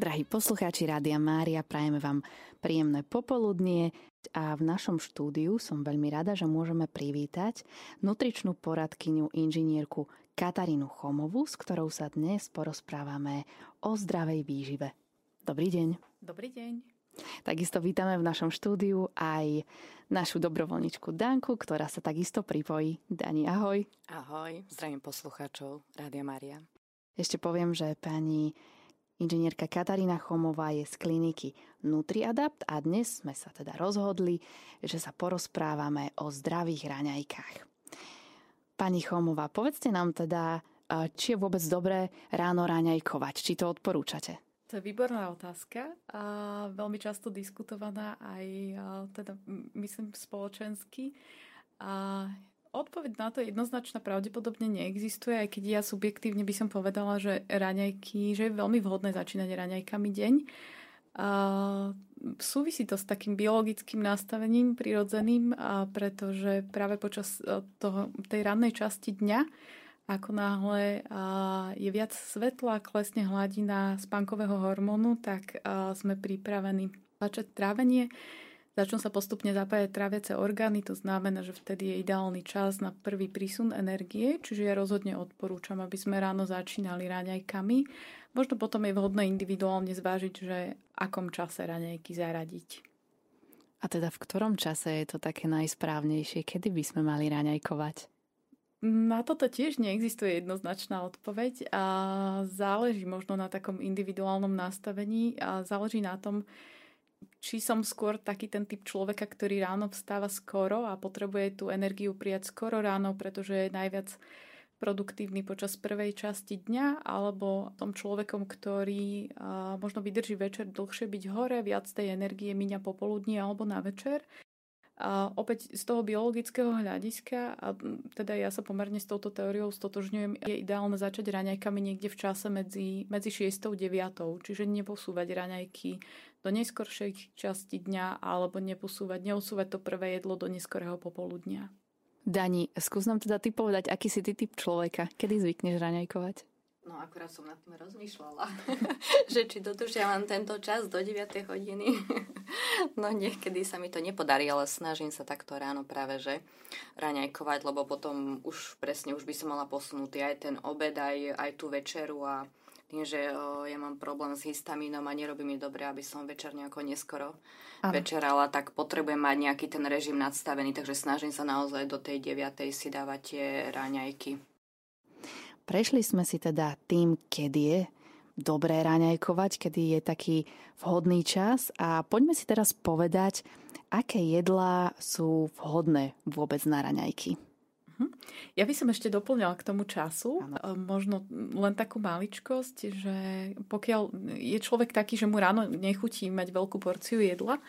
Drahí poslucháči Rádia Mária, prajeme vám príjemné popoludnie a v našom štúdiu som veľmi rada, že môžeme privítať nutričnú poradkyňu inžinierku Katarínu Chomovú, s ktorou sa dnes porozprávame o zdravej výžive. Dobrý deň. Dobrý deň. Takisto vítame v našom štúdiu aj našu dobrovoľničku Danku, ktorá sa takisto pripojí. Dani, ahoj. Ahoj, zdravím poslucháčov Rádia Mária. Ešte poviem, že pani Inžinierka Katarína Chomová je z kliniky NutriAdapt a dnes sme sa teda rozhodli, že sa porozprávame o zdravých raňajkách. Pani Chomová, povedzte nám teda, či je vôbec dobré ráno raňajkovať, či to odporúčate? To je výborná otázka a veľmi často diskutovaná aj teda myslím spoločensky. A Odpoveď na to jednoznačná pravdepodobne neexistuje, aj keď ja subjektívne by som povedala, že raňajky, že je veľmi vhodné začínať raňajkami deň. A súvisí to s takým biologickým nastavením prirodzeným, a pretože práve počas e, toho, tej rannej časti dňa, ako náhle je viac svetla, klesne hladina spánkového hormónu, tak sme pripravení začať trávenie Začnú sa postupne zapájať tráviace orgány, to znamená, že vtedy je ideálny čas na prvý prísun energie, čiže ja rozhodne odporúčam, aby sme ráno začínali raňajkami. Možno potom je vhodné individuálne zvážiť, že akom čase raňajky zaradiť. A teda v ktorom čase je to také najsprávnejšie? Kedy by sme mali raňajkovať? Na toto tiež neexistuje jednoznačná odpoveď a záleží možno na takom individuálnom nastavení a záleží na tom, či som skôr taký ten typ človeka, ktorý ráno vstáva skoro a potrebuje tú energiu prijať skoro ráno, pretože je najviac produktívny počas prvej časti dňa, alebo tom človekom, ktorý a, možno vydrží večer dlhšie byť hore, viac tej energie míňa popoludní alebo na večer. A opäť z toho biologického hľadiska, a teda ja sa pomerne s touto teóriou stotožňujem, je ideálne začať raňajkami niekde v čase medzi, medzi 6 a 9, čiže neposúvať raňajky do neskoršej časti dňa alebo neposúvať, neusúvať to prvé jedlo do neskorého popoludnia. Dani, skús nám teda ty povedať, aký si ty typ človeka, kedy zvykneš raňajkovať? No akurát som nad tým rozmýšľala, že či dodržiavam tento čas do 9 hodiny. no niekedy sa mi to nepodarí, ale snažím sa takto ráno práve, že raňajkovať, lebo potom už presne už by som mala posunúť aj ten obed, aj, aj tú večeru a tým, že o, ja mám problém s histamínom a nerobí mi dobre, aby som večer nejako neskoro Aha. večerala, tak potrebujem mať nejaký ten režim nadstavený, takže snažím sa naozaj do tej 9. si dávať tie ráňajky. Prešli sme si teda tým, kedy je dobré raňajkovať, kedy je taký vhodný čas a poďme si teraz povedať, aké jedlá sú vhodné vôbec na raňajky. Mhm. Ja by som ešte doplňala k tomu času, ano. E, možno len takú maličkosť, že pokiaľ je človek taký, že mu ráno nechutí mať veľkú porciu jedla,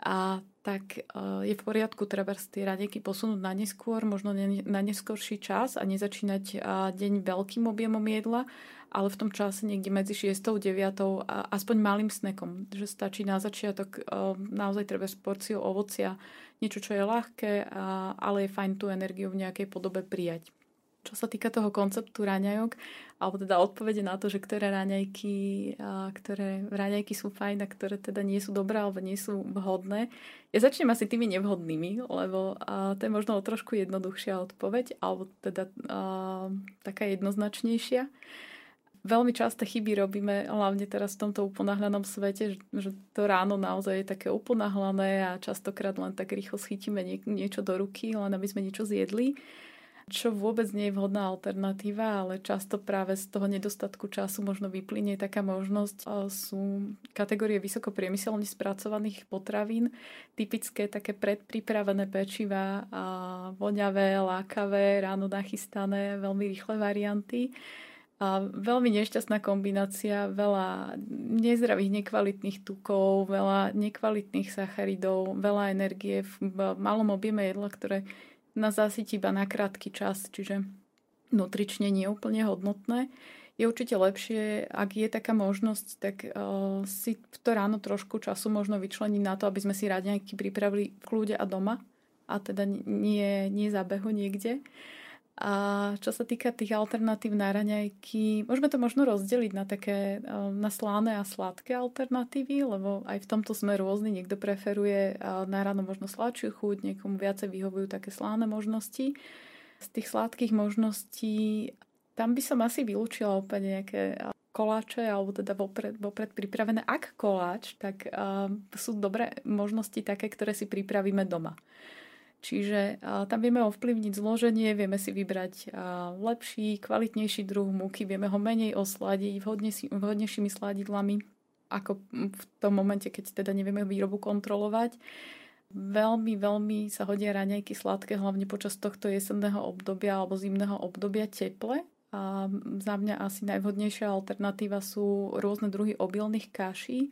a tak e, je v poriadku treba tie raňajky posunúť na neskôr, možno na neskorší čas a nezačínať e, deň veľkým objemom jedla, ale v tom čase niekde medzi 6 a 9 a aspoň malým snekom, že stačí na začiatok e, naozaj treba s porciou ovocia, niečo, čo je ľahké, ale je fajn tú energiu v nejakej podobe prijať čo sa týka toho konceptu raňajok, alebo teda odpovede na to, že ktoré raňajky, ktoré raňajky sú fajn a ktoré teda nie sú dobré alebo nie sú vhodné. Ja začnem asi tými nevhodnými, lebo to je možno trošku jednoduchšia odpoveď, alebo teda taká jednoznačnejšia. Veľmi časté chyby robíme, hlavne teraz v tomto uponáhľanom svete, že to ráno naozaj je také uponáhlané a častokrát len tak rýchlo schytíme niečo do ruky, len aby sme niečo zjedli čo vôbec nie je vhodná alternatíva, ale často práve z toho nedostatku času možno vyplynie taká možnosť. Sú kategórie vysoko priemyselne spracovaných potravín, typické také predpripravené pečiva, a voňavé, lákavé, ráno nachystané, veľmi rýchle varianty. A veľmi nešťastná kombinácia, veľa nezdravých, nekvalitných tukov, veľa nekvalitných sacharidov, veľa energie v malom objeme jedla, ktoré nás zasytí iba na krátky čas, čiže nutrične nie je úplne hodnotné. Je určite lepšie, ak je taká možnosť, tak uh, si to ráno trošku času možno vyčleniť na to, aby sme si nejaký pripravili v kľude a doma a teda nie, nie zábehu niekde. A čo sa týka tých alternatív na raňajky, môžeme to možno rozdeliť na také na slané a sladké alternatívy, lebo aj v tomto sme rôzny. Niekto preferuje na ráno možno sladšiu chuť, niekomu viacej vyhovujú také sláne možnosti. Z tých sladkých možností tam by som asi vylúčila úplne nejaké koláče, alebo teda vopred, vopred pripravené. Ak koláč, tak uh, sú dobré možnosti také, ktoré si pripravíme doma. Čiže tam vieme ovplyvniť zloženie, vieme si vybrať lepší, kvalitnejší druh múky, vieme ho menej osladiť vhodne, vhodnejšími sladidlami, ako v tom momente, keď teda nevieme výrobu kontrolovať. Veľmi, veľmi sa hodia raňajky sladké, hlavne počas tohto jesenného obdobia alebo zimného obdobia teple, a za mňa asi najvhodnejšia alternatíva sú rôzne druhy obilných kaší.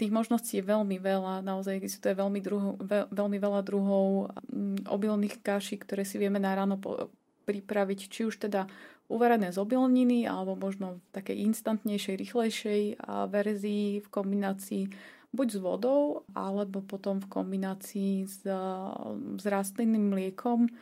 Tých možností je veľmi veľa, naozaj existuje veľmi, druho, veľmi veľa druhov mm, obilných kaší, ktoré si vieme na ráno pripraviť, či už teda uvarené z obilniny, alebo možno v takej instantnejšej, rýchlejšej verzii v kombinácii buď s vodou, alebo potom v kombinácii s, s rastlinným mliekom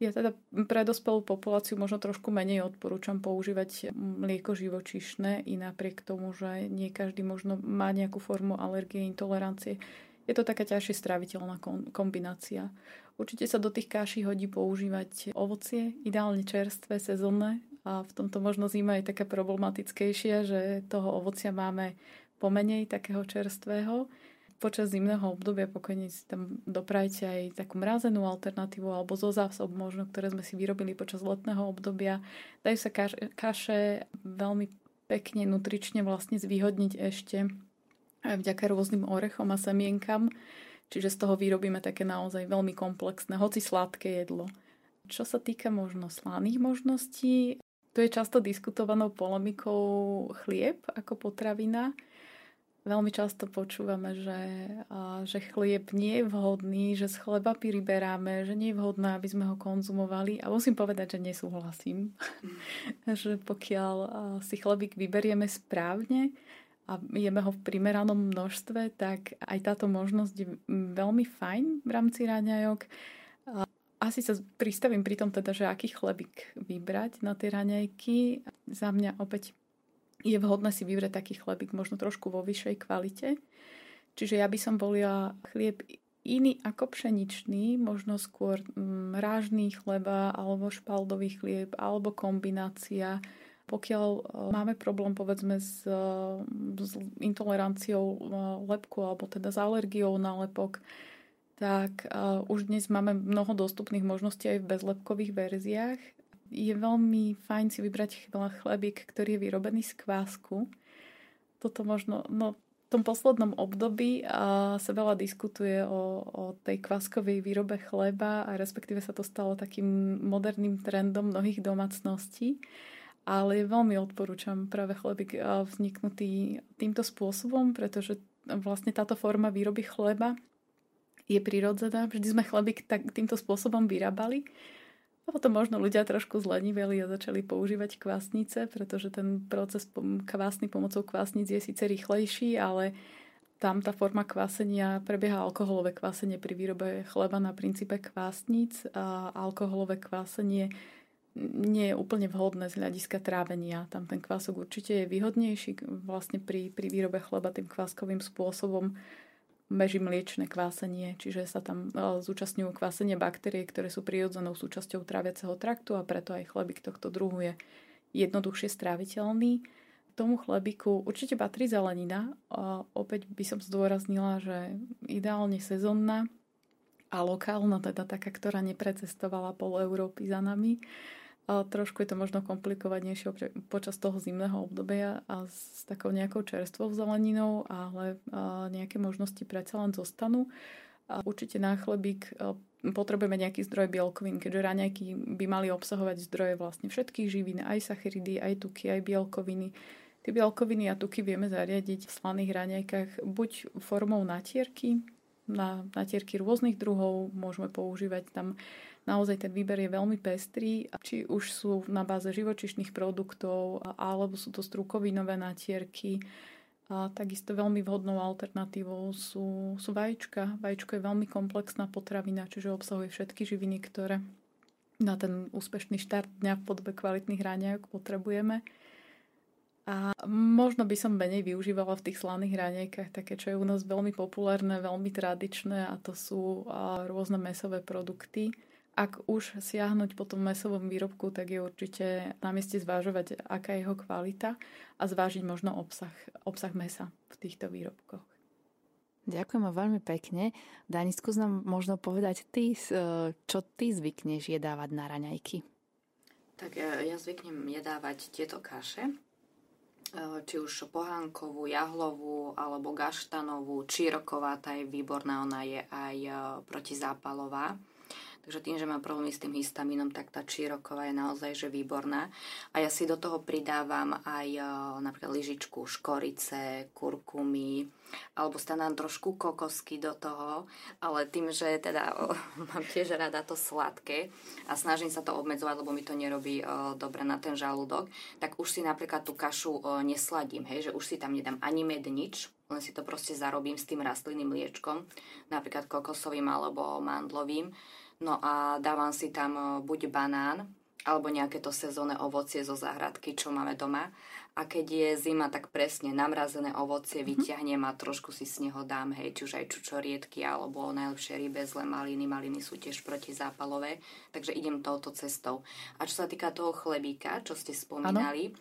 ja teda pre dospelú populáciu možno trošku menej odporúčam používať mlieko živočišné i napriek tomu, že nie každý možno má nejakú formu alergie, intolerancie. Je to taká ťažšie straviteľná kombinácia. Určite sa do tých káší hodí používať ovocie, ideálne čerstvé, sezónne. A v tomto možno zima je taká problematickejšia, že toho ovocia máme pomenej takého čerstvého počas zimného obdobia pokojne si tam doprajte aj takú mrazenú alternatívu alebo zo zásob možno, ktoré sme si vyrobili počas letného obdobia. Dajú sa kaše, veľmi pekne nutrične vlastne zvýhodniť ešte vďaka rôznym orechom a semienkam. Čiže z toho vyrobíme také naozaj veľmi komplexné, hoci sladké jedlo. Čo sa týka možno slaných možností, tu je často diskutovanou polemikou chlieb ako potravina. Veľmi často počúvame, že, že chlieb nie je vhodný, že z chleba priberáme, že nie je vhodné, aby sme ho konzumovali. A musím povedať, že nesúhlasím. Mm. že pokiaľ si chlebík vyberieme správne a jeme ho v primeranom množstve, tak aj táto možnosť je veľmi fajn v rámci raňajok. Asi sa pristavím pri tom teda, že aký chlebík vybrať na tie raňajky. Za mňa opäť je vhodné si vybrať taký chlebík možno trošku vo vyššej kvalite. Čiže ja by som volila chlieb iný ako pšeničný, možno skôr mm, rážný chleba alebo špaldový chlieb alebo kombinácia. Pokiaľ e, máme problém povedzme s, e, s intoleranciou e, lepku alebo teda s alergiou na lepok, tak už dnes máme mnoho dostupných možností aj v bezlepkových verziách je veľmi fajn si vybrať chlebík, ktorý je vyrobený z kvásku. Toto možno, no v tom poslednom období a sa veľa diskutuje o, o tej kváskovej výrobe chleba a respektíve sa to stalo takým moderným trendom mnohých domácností. Ale veľmi odporúčam práve chlebík vzniknutý týmto spôsobom, pretože vlastne táto forma výroby chleba je prirodzená. Vždy sme chlebík tak, týmto spôsobom vyrábali a potom možno ľudia trošku zleniveli a začali používať kvásnice, pretože ten proces kvásny pomocou kvásnic je síce rýchlejší, ale tam tá forma kvásenia prebieha alkoholové kvásenie pri výrobe chleba na princípe kvásnic a alkoholové kvásenie nie je úplne vhodné z hľadiska trávenia. Tam ten kvások určite je výhodnejší vlastne pri, pri výrobe chleba tým kváskovým spôsobom beží mliečne kvásenie, čiže sa tam e, zúčastňujú kvásenie baktérie, ktoré sú prirodzenou súčasťou tráviaceho traktu a preto aj chlebík tohto druhu je jednoduchšie stráviteľný. K tomu chlebiku určite patrí zelenina. A opäť by som zdôraznila, že ideálne sezónna a lokálna, teda taká, ktorá neprecestovala pol Európy za nami trošku je to možno komplikovanejšie počas toho zimného obdobia a s takou nejakou čerstvou zeleninou, ale nejaké možnosti predsa len zostanú. A určite na chlebík potrebujeme nejaký zdroj bielkovín, keďže raňajky by mali obsahovať zdroje vlastne všetkých živín, aj sacharidy, aj tuky, aj bielkoviny. Tie bielkoviny a tuky vieme zariadiť v slaných raňajkách buď formou natierky, na natierky rôznych druhov, môžeme používať tam Naozaj ten výber je veľmi pestrý, či už sú na báze živočišných produktov, alebo sú to strukovinové natierky. A takisto veľmi vhodnou alternatívou sú, sú vajíčka. Vajíčko je veľmi komplexná potravina, čiže obsahuje všetky živiny, ktoré na ten úspešný štart dňa v podobe kvalitných ráňajok potrebujeme. A možno by som menej využívala v tých slaných raňajkách také, čo je u nás veľmi populárne, veľmi tradičné a to sú rôzne mesové produkty. Ak už siahnuť po tom mesovom výrobku, tak je určite na mieste zvážovať, aká je jeho kvalita a zvážiť možno obsah, obsah mesa v týchto výrobkoch. Ďakujem veľmi pekne. Dani, skús nám možno povedať ty, čo ty zvykneš jedávať na raňajky. Tak ja zvyknem jedávať tieto kaše, Eh, či už pohánkovú, jahlovú alebo gaštanovú, číroková, tá je výborná, ona je aj protizápalová. Takže tým, že mám problémy s tým histamínom, tak tá číroková je naozaj že výborná. A ja si do toho pridávam aj e, napríklad lyžičku škorice, kurkumy, alebo stanám trošku kokosky do toho, ale tým, že teda o, mám tiež rada to sladké a snažím sa to obmedzovať, lebo mi to nerobí o, dobre na ten žalúdok, tak už si napríklad tú kašu o, nesladím, hej, že už si tam nedám ani med, nič, len si to proste zarobím s tým rastlinným mliečkom, napríklad kokosovým alebo mandlovým No a dávam si tam e, buď banán, alebo nejaké to sezónne ovocie zo záhradky, čo máme doma. A keď je zima, tak presne namrazené ovocie mm-hmm. vyťahnem a trošku si z neho dám, hej, či už aj čučoriedky, alebo najlepšie rybe, zle maliny. Maliny sú tiež protizápalové, takže idem touto cestou. A čo sa týka toho chlebíka, čo ste spomínali, ano.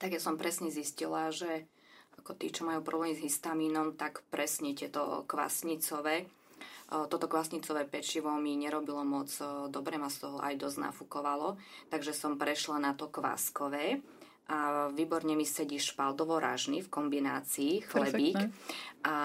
tak ja som presne zistila, že ako tí, čo majú problém s histamínom, tak presne tieto kvasnicové, toto kvasnicové pečivo mi nerobilo moc dobre, ma z toho aj dosť nafúkovalo, takže som prešla na to kváskové. A výborne mi sedí špaldovo-ražný v kombinácii chlebík. A,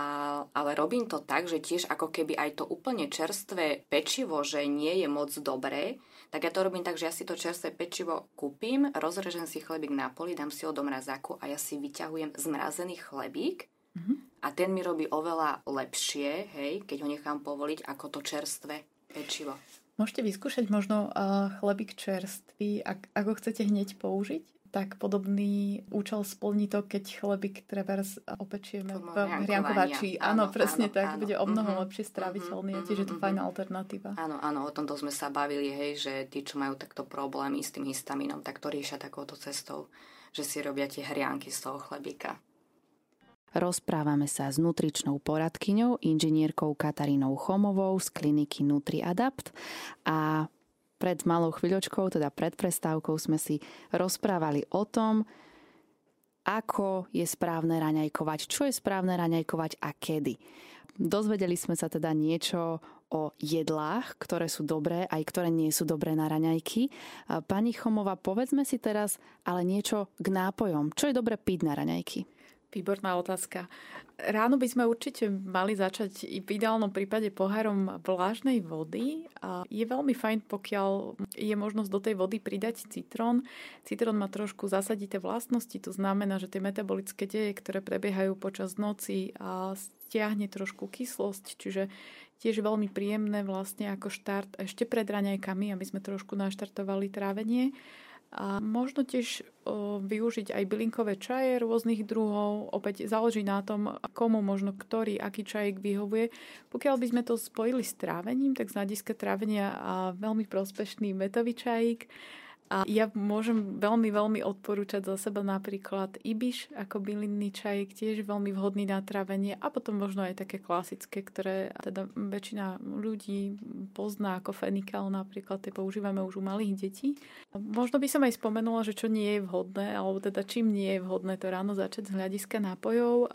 ale robím to tak, že tiež ako keby aj to úplne čerstvé pečivo, že nie je moc dobré, tak ja to robím tak, že ja si to čerstvé pečivo kúpim, rozrežem si chlebík na poli, dám si ho do mrazáku a ja si vyťahujem zmrazený chlebík mm-hmm a ten mi robí oveľa lepšie, hej, keď ho nechám povoliť, ako to čerstvé pečivo. Môžete vyskúšať možno uh, chlebík čerstvý, ak, ak ho chcete hneď použiť, tak podobný účel splní to, keď chlebík trebárs opečieme v hriankovači. Áno, áno, presne áno, tak, áno. bude o mnoho mm-hmm. lepšie stráviteľný mm-hmm. tiež je to mm-hmm. fajná alternatíva. Áno, áno, o tomto sme sa bavili, hej, že tí, čo majú takto problémy s tým histamínom, tak to riešia takouto cestou, že si robia tie hrianky z toho chlebíka. Rozprávame sa s nutričnou poradkyňou, inžinierkou Katarínou Chomovou z kliniky NutriAdapt a pred malou chvíľočkou, teda pred prestávkou sme si rozprávali o tom, ako je správne raňajkovať, čo je správne raňajkovať a kedy. Dozvedeli sme sa teda niečo o jedlách, ktoré sú dobré, aj ktoré nie sú dobré na raňajky. Pani Chomová, povedzme si teraz ale niečo k nápojom. Čo je dobre piť na raňajky? Výborná otázka. Ráno by sme určite mali začať v ideálnom prípade pohárom vlážnej vody. A je veľmi fajn, pokiaľ je možnosť do tej vody pridať citrón. Citrón má trošku zasadité vlastnosti, to znamená, že tie metabolické deje, ktoré prebiehajú počas noci a stiahne trošku kyslosť, čiže tiež veľmi príjemné vlastne ako štart ešte pred raňajkami, aby sme trošku naštartovali trávenie. A možno tiež využiť aj bylinkové čaje rôznych druhov. Opäť záleží na tom, komu možno ktorý, aký čajek vyhovuje. Pokiaľ by sme to spojili s trávením, tak z hľadiska trávenia veľmi prospešný metový čajík a ja môžem veľmi, veľmi odporúčať za seba napríklad ibiš ako bylinný čaj, tiež veľmi vhodný na trávenie a potom možno aj také klasické, ktoré teda väčšina ľudí pozná ako fenikál napríklad, tie používame už u malých detí. Možno by som aj spomenula, že čo nie je vhodné, alebo teda čím nie je vhodné to ráno začať z hľadiska nápojov.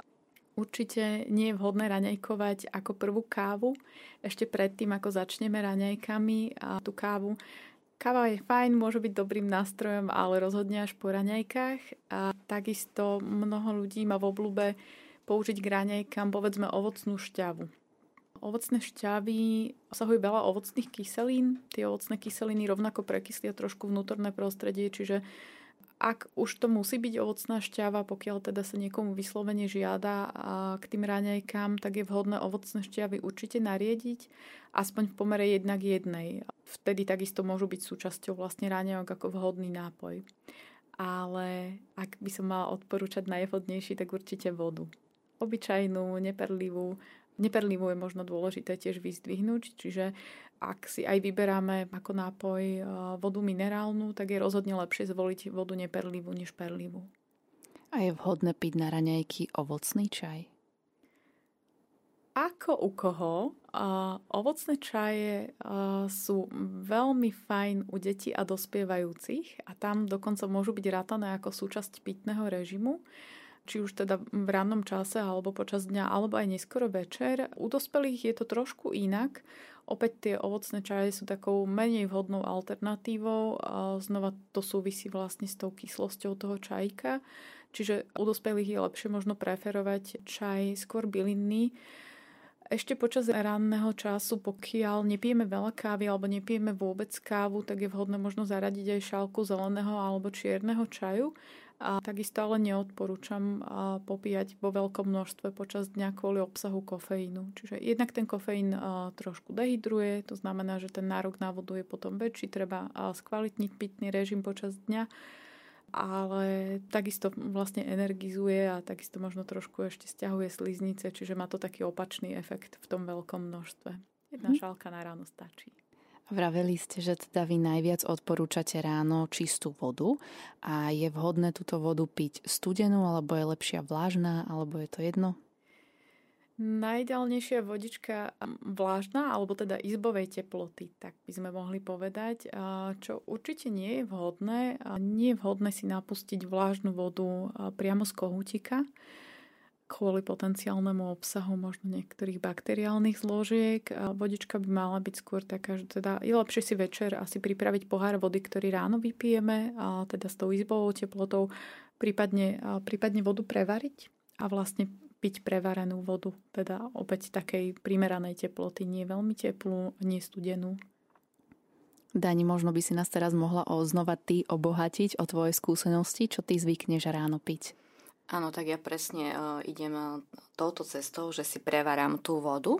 Určite nie je vhodné raňajkovať ako prvú kávu. Ešte predtým, ako začneme raňajkami a tú kávu Káva je fajn, môže byť dobrým nástrojom, ale rozhodne až po raňajkách. A takisto mnoho ľudí má v oblúbe použiť k raňajkám povedzme ovocnú šťavu. Ovocné šťavy obsahujú veľa ovocných kyselín. Tie ovocné kyseliny rovnako prekyslia trošku vnútorné prostredie, čiže ak už to musí byť ovocná šťava, pokiaľ teda sa niekomu vyslovene žiada k tým raňajkám, tak je vhodné ovocné šťavy určite nariediť, aspoň v pomere jednak jednej. Vtedy takisto môžu byť súčasťou vlastne raňajok ako vhodný nápoj. Ale ak by som mala odporúčať najvhodnejší, tak určite vodu. Obyčajnú, neperlivú, Neperlivu je možno dôležité tiež vyzdvihnúť, čiže ak si aj vyberáme ako nápoj e, vodu minerálnu, tak je rozhodne lepšie zvoliť vodu neperlivú než perlivú. A je vhodné piť na raňajky ovocný čaj? Ako u koho? Uh, ovocné čaje uh, sú veľmi fajn u detí a dospievajúcich a tam dokonca môžu byť rátané ako súčasť pitného režimu či už teda v rannom čase alebo počas dňa, alebo aj neskoro večer. U dospelých je to trošku inak. Opäť tie ovocné čaje sú takou menej vhodnou alternatívou. A znova to súvisí vlastne s tou kyslosťou toho čajka. Čiže u dospelých je lepšie možno preferovať čaj skôr bylinný. Ešte počas ranného času, pokiaľ nepijeme veľa kávy alebo nepijeme vôbec kávu, tak je vhodné možno zaradiť aj šálku zeleného alebo čierneho čaju. A takisto ale neodporúčam popíjať vo veľkom množstve počas dňa kvôli obsahu kofeínu. Čiže jednak ten kofeín trošku dehydruje, to znamená, že ten nárok na vodu je potom väčší, treba skvalitniť pitný režim počas dňa ale takisto vlastne energizuje a takisto možno trošku ešte stiahuje sliznice, čiže má to taký opačný efekt v tom veľkom množstve. Jedna hmm. šálka na ráno stačí. Vraveli ste, že teda vy najviac odporúčate ráno čistú vodu a je vhodné túto vodu piť studenú, alebo je lepšia vlážna, alebo je to jedno? Najideálnejšia vodička vlážna, alebo teda izbovej teploty, tak by sme mohli povedať, čo určite nie je vhodné. Nie je vhodné si napustiť vlážnu vodu priamo z kohútika, kvôli potenciálnemu obsahu možno niektorých bakteriálnych zložiek. Vodička by mala byť skôr taká, že teda je lepšie si večer asi pripraviť pohár vody, ktorý ráno vypijeme, a teda s tou izbovou teplotou, prípadne, prípadne vodu prevariť a vlastne piť prevarenú vodu, teda opäť takej primeranej teploty, nie veľmi teplú, nie studenú. Dani, možno by si nás teraz mohla znova ty obohatiť o tvoje skúsenosti, čo ty zvykneš ráno piť. Áno, tak ja presne uh, idem uh, touto cestou, že si prevarám tú vodu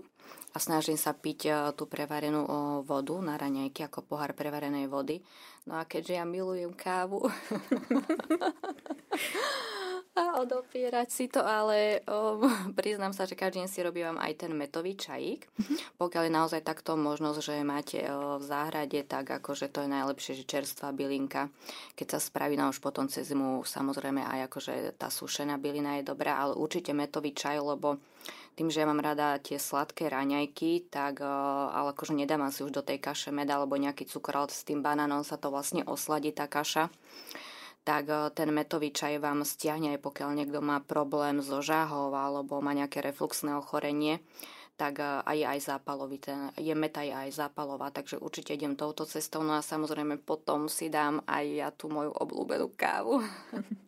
a snažím sa piť uh, tú prevarenú uh, vodu na raňajky ako pohár prevarenej vody. No a keďže ja milujem kávu, a odopierať si to, ale um, priznám sa, že každý deň si robím aj ten metový čajík. Mm-hmm. Pokiaľ je naozaj takto možnosť, že máte uh, v záhrade, tak akože to je najlepšie, že čerstvá bylinka. Keď sa spraví, no už potom cez zimu samozrejme aj akože tá sušená bylina je dobrá, ale určite metový čaj, lebo tým, že ja mám rada tie sladké raňajky, tak uh, ale akože nedávam si už do tej kaše med alebo nejaký cukor, ale s tým banánom sa to vlastne osladí tá kaša tak e, ten metový čaj vám stiahne aj pokiaľ niekto má problém so žáhou alebo má nejaké refluxné ochorenie tak aj aj zápalový. Ten, je meta je aj zápalová, takže určite idem touto cestou. No a samozrejme potom si dám aj ja tú moju obľúbenú kávu.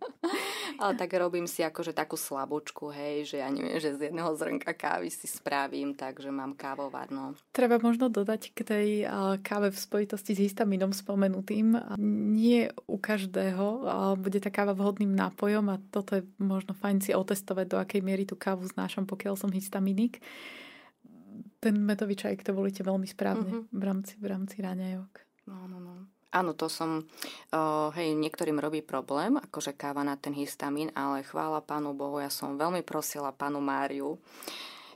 Ale tak robím si akože takú slabúčku, hej, že ja neviem, že z jedného zrnka kávy si spravím, takže mám kávovar, no. Treba možno dodať k tej káve v spojitosti s histaminom spomenutým. Nie u každého bude tá káva vhodným nápojom a toto je možno fajn si otestovať, do akej miery tú kávu znášam, pokiaľ som histaminik ten metový čaj, to volíte veľmi správne uh-huh. v rámci, v rámci ráňajok. No, no, no. Áno, to som, uh, hej, niektorým robí problém, akože káva na ten histamín, ale chvála Pánu Bohu, ja som veľmi prosila Pánu Máriu,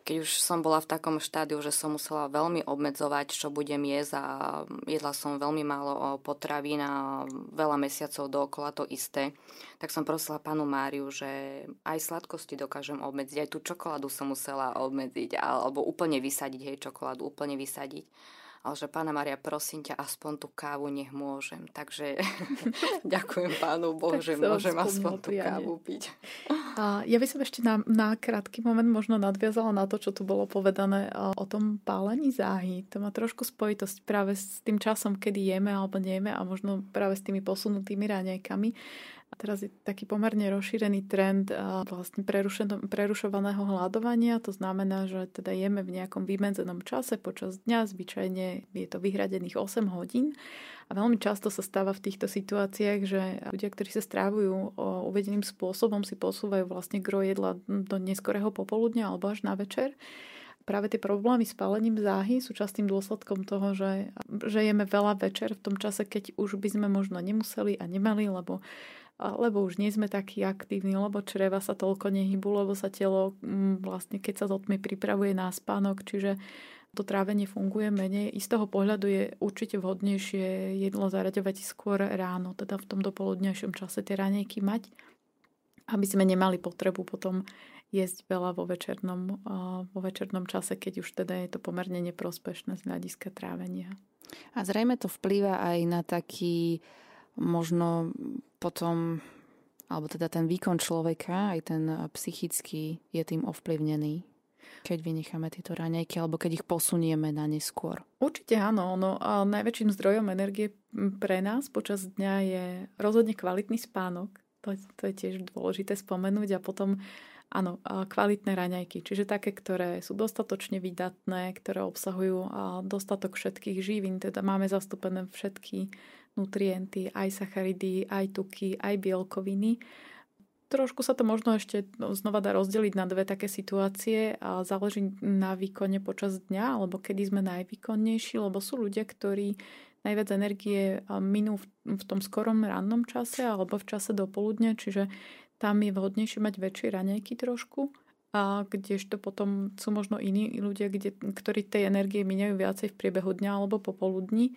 keď už som bola v takom štádiu, že som musela veľmi obmedzovať, čo budem jesť a jedla som veľmi málo potravín a veľa mesiacov dookola to isté, tak som prosila panu Máriu, že aj sladkosti dokážem obmedziť, aj tú čokoládu som musela obmedziť alebo úplne vysadiť, hej, čokoládu úplne vysadiť ale že pána Maria, prosím ťa, aspoň tú kávu nech môžem. Takže ďakujem pánu Bohu, že môžem aspoň tú kávu piť. A ja by som ešte na, na krátky moment možno nadviazala na to, čo tu bolo povedané o tom pálení záhy. To má trošku spojitosť práve s tým časom, kedy jeme alebo nejeme a možno práve s tými posunutými ráňajkami. A teraz je taký pomerne rozšírený trend vlastne prerušovaného hľadovania. To znamená, že teda jeme v nejakom vymedzenom čase počas dňa, zvyčajne je to vyhradených 8 hodín. A veľmi často sa stáva v týchto situáciách, že ľudia, ktorí sa strávujú uvedeným spôsobom, si posúvajú vlastne gro jedla do neskorého popoludnia alebo až na večer práve tie problémy s pálením záhy sú častým dôsledkom toho, že, že jeme veľa večer v tom čase, keď už by sme možno nemuseli a nemali, lebo lebo už nie sme takí aktívni, lebo čreva sa toľko nehybu, lebo sa telo mm, vlastne keď sa do pripravuje na spánok, čiže to trávenie funguje menej. I z toho pohľadu je určite vhodnejšie jedlo zaraďovať skôr ráno, teda v tom dopoludnejšom čase tie ranejky mať, aby sme nemali potrebu potom jesť veľa vo večernom, vo večernom čase, keď už teda je to pomerne neprospešné z hľadiska trávenia. A zrejme to vplýva aj na taký možno potom, alebo teda ten výkon človeka, aj ten psychický je tým ovplyvnený keď vynecháme tieto raňajky alebo keď ich posunieme na neskôr? Určite áno. No, a najväčším zdrojom energie pre nás počas dňa je rozhodne kvalitný spánok. To, to je tiež dôležité spomenúť a potom áno, kvalitné raňajky, čiže také, ktoré sú dostatočne vydatné, ktoré obsahujú dostatok všetkých živín, teda máme zastúpené všetky nutrienty, aj sacharidy, aj tuky, aj bielkoviny. Trošku sa to možno ešte no, znova dá rozdeliť na dve také situácie a záleží na výkone počas dňa, alebo kedy sme najvýkonnejší, lebo sú ľudia, ktorí najviac energie minú v tom skorom rannom čase alebo v čase do poludne, čiže tam je vhodnejšie mať väčšie raňajky trošku, a kdežto potom sú možno iní ľudia, kde, ktorí tej energie minajú viacej v priebehu dňa alebo popoludní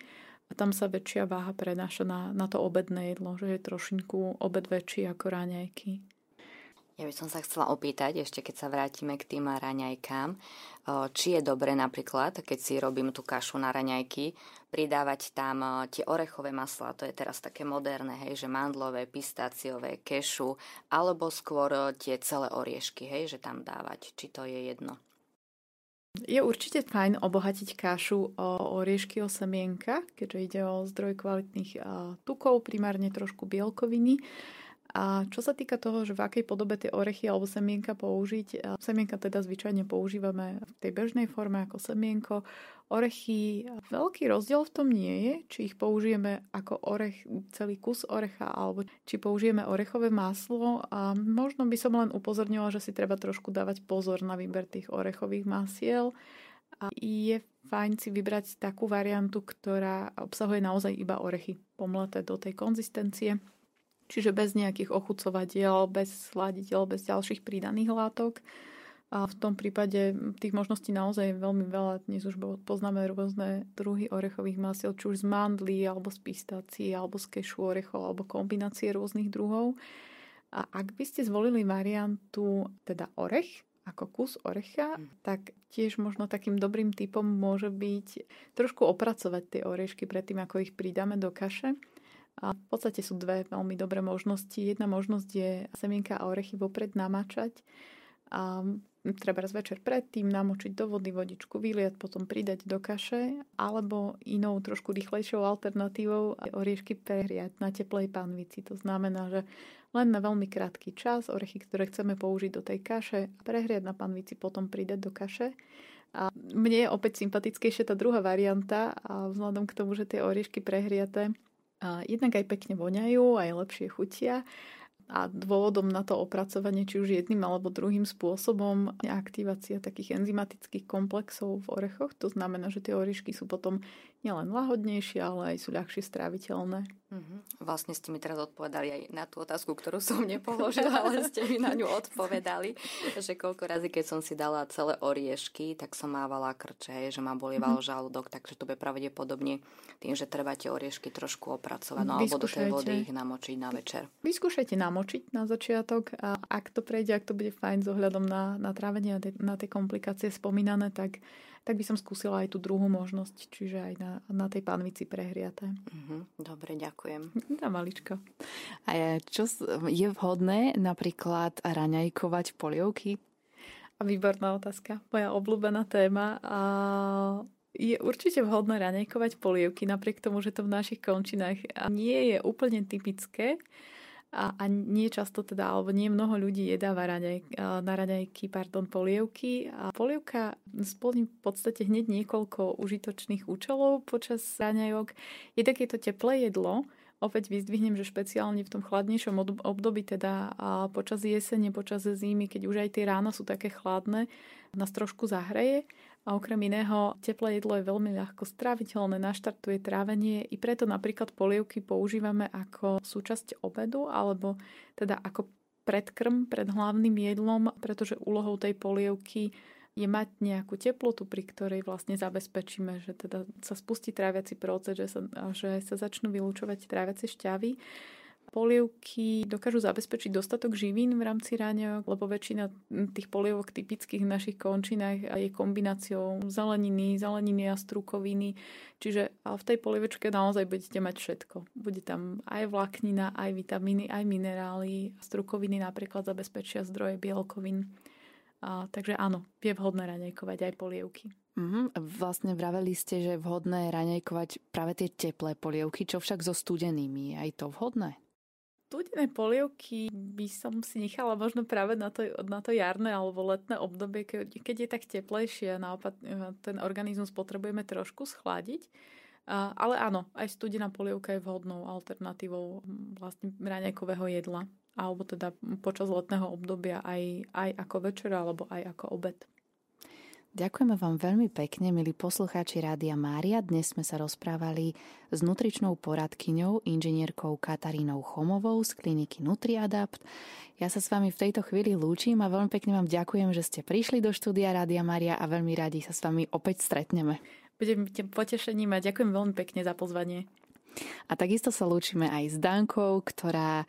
a tam sa väčšia váha prenáša na, na to obedné jedlo, že je trošinku obed väčší ako raňajky. Ja by som sa chcela opýtať, ešte keď sa vrátime k tým raňajkám, či je dobre napríklad, keď si robím tú kašu na raňajky, pridávať tam tie orechové maslá, to je teraz také moderné, hej, že mandlové, pistáciové, kešu, alebo skôr tie celé oriešky, hej, že tam dávať, či to je jedno. Je určite fajn obohatiť kašu o oriešky, o semienka, keďže ide o zdroj kvalitných tukov, primárne trošku bielkoviny. A čo sa týka toho, že v akej podobe tie orechy alebo semienka použiť, semienka teda zvyčajne používame v tej bežnej forme ako semienko. Orechy, veľký rozdiel v tom nie je, či ich použijeme ako orech, celý kus orecha, alebo či použijeme orechové maslo. A možno by som len upozornila, že si treba trošku dávať pozor na výber tých orechových masiel. A je fajn si vybrať takú variantu, ktorá obsahuje naozaj iba orechy pomleté do tej konzistencie čiže bez nejakých ochucovadiel, bez sladiteľ, bez ďalších pridaných látok. A v tom prípade tých možností naozaj je veľmi veľa. Dnes už poznáme rôzne druhy orechových masiel, či už z mandlí, alebo z pistácií, alebo z kešu orechov, alebo kombinácie rôznych druhov. A ak by ste zvolili variantu teda orech, ako kus orecha, mm. tak tiež možno takým dobrým typom môže byť trošku opracovať tie orešky predtým, ako ich pridáme do kaše a v podstate sú dve veľmi dobré možnosti. Jedna možnosť je semienka a orechy vopred namačať a treba raz večer predtým namočiť do vody vodičku, vyliať, potom pridať do kaše, alebo inou trošku rýchlejšou alternatívou oriešky prehriať na teplej panvici. To znamená, že len na veľmi krátky čas orechy, ktoré chceme použiť do tej kaše, prehriať na panvici, potom pridať do kaše. A mne je opäť sympatickejšia tá druhá varianta a vzhľadom k tomu, že tie oriešky jednak aj pekne voňajú, aj lepšie chutia a dôvodom na to opracovanie, či už jedným alebo druhým spôsobom, je aktivácia takých enzymatických komplexov v orechoch. To znamená, že tie oriešky sú potom nielen lahodnejšie, ale aj sú ľahšie stráviteľné. Mm-hmm. Vlastne ste mi teraz odpovedali aj na tú otázku, ktorú som nepoložila, ale ste mi na ňu odpovedali, že koľko razy, keď som si dala celé oriešky, tak som mávala krče, že ma bolieval mm-hmm. žalúdok, takže to bude pravdepodobne tým, že treba tie oriešky trošku opracovať, no alebo do tej vody ich namočiť na večer. Vyskúšajte namočiť na začiatok a ak to prejde, ak to bude fajn s ohľadom na, na trávenie a na tie komplikácie spomínané, tak tak by som skúsila aj tú druhú možnosť, čiže aj na, na tej panvici prehriaté. Mm-hmm, dobre, ďakujem. Na maličko. A čo je vhodné napríklad raňajkovať polievky? Výborná otázka, moja obľúbená téma. A je určite vhodné raňajkovať polievky, napriek tomu, že to v našich končinách nie je úplne typické a, a nie často teda, alebo nie mnoho ľudí jedáva raňaj, na raňajky, pardon, polievky. A polievka splní v podstate hneď niekoľko užitočných účelov počas raňajok. Je to teplé jedlo, Opäť vyzdvihnem, že špeciálne v tom chladnejšom období, teda počas jesene, počas zimy, keď už aj tie rána sú také chladné, nás trošku zahreje A okrem iného, teplé jedlo je veľmi ľahko stráviteľné, naštartuje trávenie. I preto napríklad polievky používame ako súčasť obedu alebo teda ako predkrm pred hlavným jedlom, pretože úlohou tej polievky je mať nejakú teplotu, pri ktorej vlastne zabezpečíme, že teda sa spustí tráviaci proces, že sa, že sa začnú vylúčovať tráviace šťavy polievky dokážu zabezpečiť dostatok živín v rámci ráňajok, lebo väčšina tých polievok typických v našich končinách je kombináciou zeleniny, zeleniny a strukoviny. Čiže v tej polievečke naozaj budete mať všetko. Bude tam aj vláknina, aj vitamíny, aj minerály. Strukoviny napríklad zabezpečia zdroje bielkovín. A, takže áno, je vhodné raňajkovať aj polievky. Mm, vlastne vraveli ste, že je vhodné raňajkovať práve tie teplé polievky, čo však so studenými. Je aj to vhodné? Studené polievky by som si nechala možno práve na to, na to jarné alebo letné obdobie, keď, je tak teplejšie a naopak e, ten organizmus potrebujeme trošku schladiť. Ale áno, aj studená polievka je vhodnou alternatívou vlastne raňajkového jedla alebo teda počas letného obdobia aj, aj ako večera alebo aj ako obed. Ďakujeme vám veľmi pekne, milí poslucháči Rádia Mária. Dnes sme sa rozprávali s nutričnou poradkyňou, inžinierkou Katarínou Chomovou z kliniky NutriAdapt. Ja sa s vami v tejto chvíli lúčim a veľmi pekne vám ďakujem, že ste prišli do štúdia Rádia Mária a veľmi radi sa s vami opäť stretneme. Budem potešením a ďakujem veľmi pekne za pozvanie. A takisto sa lúčime aj s Dankou, ktorá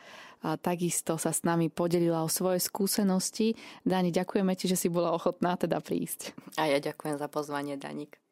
takisto sa s nami podelila o svoje skúsenosti. Dani, ďakujeme ti, že si bola ochotná teda prísť. A ja ďakujem za pozvanie, Danik.